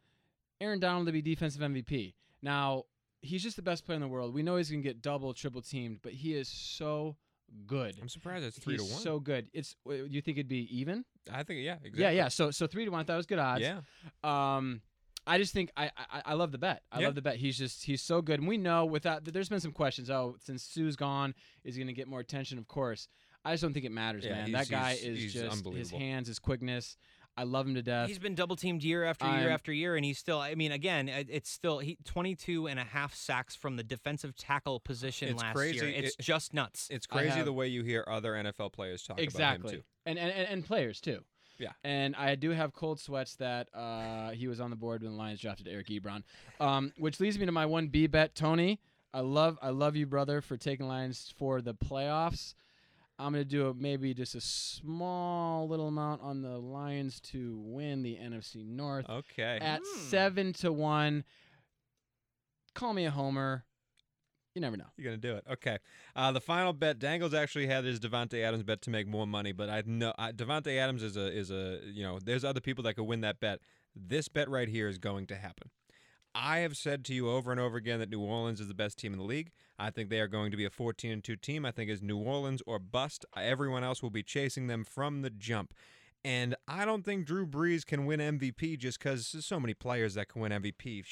Aaron Donald to be defensive MVP. Now he's just the best player in the world. We know he's gonna get double, triple teamed, but he is so good. I'm surprised it's three he's to one. so good. It's you think it'd be even? I think yeah, exactly. Yeah, yeah. So so three to one. I thought it was good odds. Yeah. Um, I just think I, I I love the bet. I Yeah. love the bet. He's just he's so good, and we know without there's been some questions. Oh, since Suh's gone, is he going to get more attention? Of course. I just don't think it matters, Yeah, man. That guy is just his hands, his quickness. I love him to death. He's been double teamed year after year I'm- after year, and he's still. I mean, again, it's still he 22 and a half sacks from the defensive tackle position It's last crazy. year. It's It- just nuts. It's crazy have- the way you hear other NFL players talk exactly, about him too. and and and players too. Yeah. And I do have cold sweats that uh, he was on the board when the Lions drafted Eric Ebron, um, which leads me to my one B bet, Tony. I love I love you, brother, for taking Lions for the playoffs. I'm gonna do a, maybe just a small little amount on the Lions to win the NFC North Okay. at Hmm. seven to one. Call me a homer. You never know. You're gonna do it. Okay. Uh, the final bet. Dangles actually had his Davante Adams bet to make more money, but I know Davante Adams is a is a you know there's other people that could win that bet. This bet right here is going to happen. I have said to you over and over again that New Orleans is the best team in the league. I think they are going to be a 14 and 2 team. I think it's New Orleans or bust. Everyone else will be chasing them from the jump. And I don't think Drew Brees can win MVP just because there's so many players that can win MVP.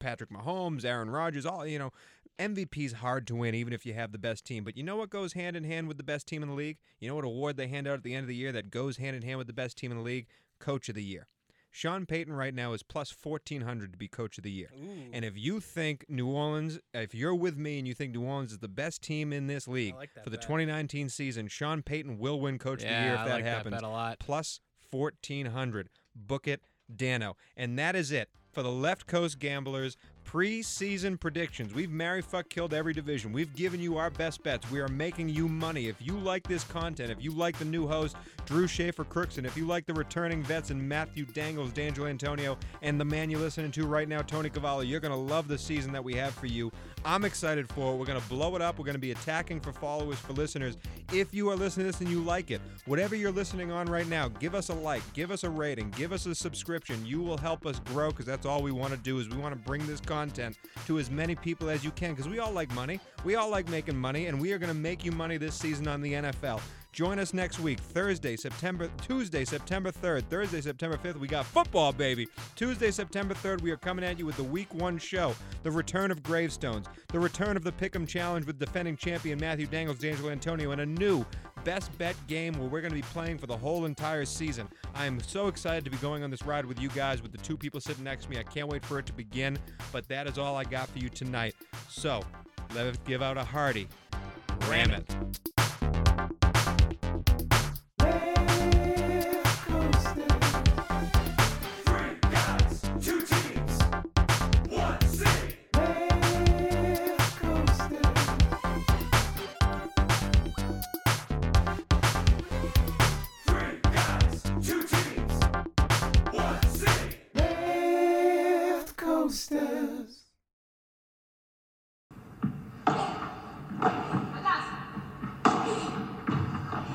Patrick Mahomes, Aaron Rodgers, all you know. MVP's hard to win even if you have the best team. But you know what goes hand in hand with the best team in the league? You know what award they hand out at the end of the year that goes hand in hand with the best team in the league? Coach of the year. Sean Payton right now is plus 1400 to be coach of the year. And if you think New Orleans, if you're with me and you think New Orleans is the best team in this league like for the bet. 2019 season, Sean Payton will win coach of the year if I that like happens that bet a lot. plus 1400 book it dano and that is it for the left coast gamblers preseason predictions. We've married fuck killed every division. We've given you our best bets. We are making you money. If you like this content if you like the new host Drue Schaefer Crookston if you like the returning vets and matthew dangles Dangelantonio and the man you're listening to right now tony cavallo you're to love the season that we have for you. I'm excited for it. We're to blow it up. We're to be attacking for followers for listeners. If you are listening to this and you like it whatever you're listening on right now give us a like give us a rating give us a subscription. You will help us grow because that's all we want to do is we want to bring this content to as many people as you can because we all like money. We all like making money and we are going to make you money this season on the nfl Join us next week, Thursday, September, Tuesday, September 3rd, Thursday, September 5th. We got football, baby. Tuesday, September 3rd, we are coming at you with the week one show, the return of Gravestones, the return of the Pick'em Challenge with defending champion Matthew Dangles, Dangelantonio, and a new best bet game where we're going to be playing for the whole entire season. I am so excited to be going on this ride with you guys, with the two people sitting next to me. I can't wait for it to begin, but that is all I got for you tonight. So, let's give out a hearty ram it. Left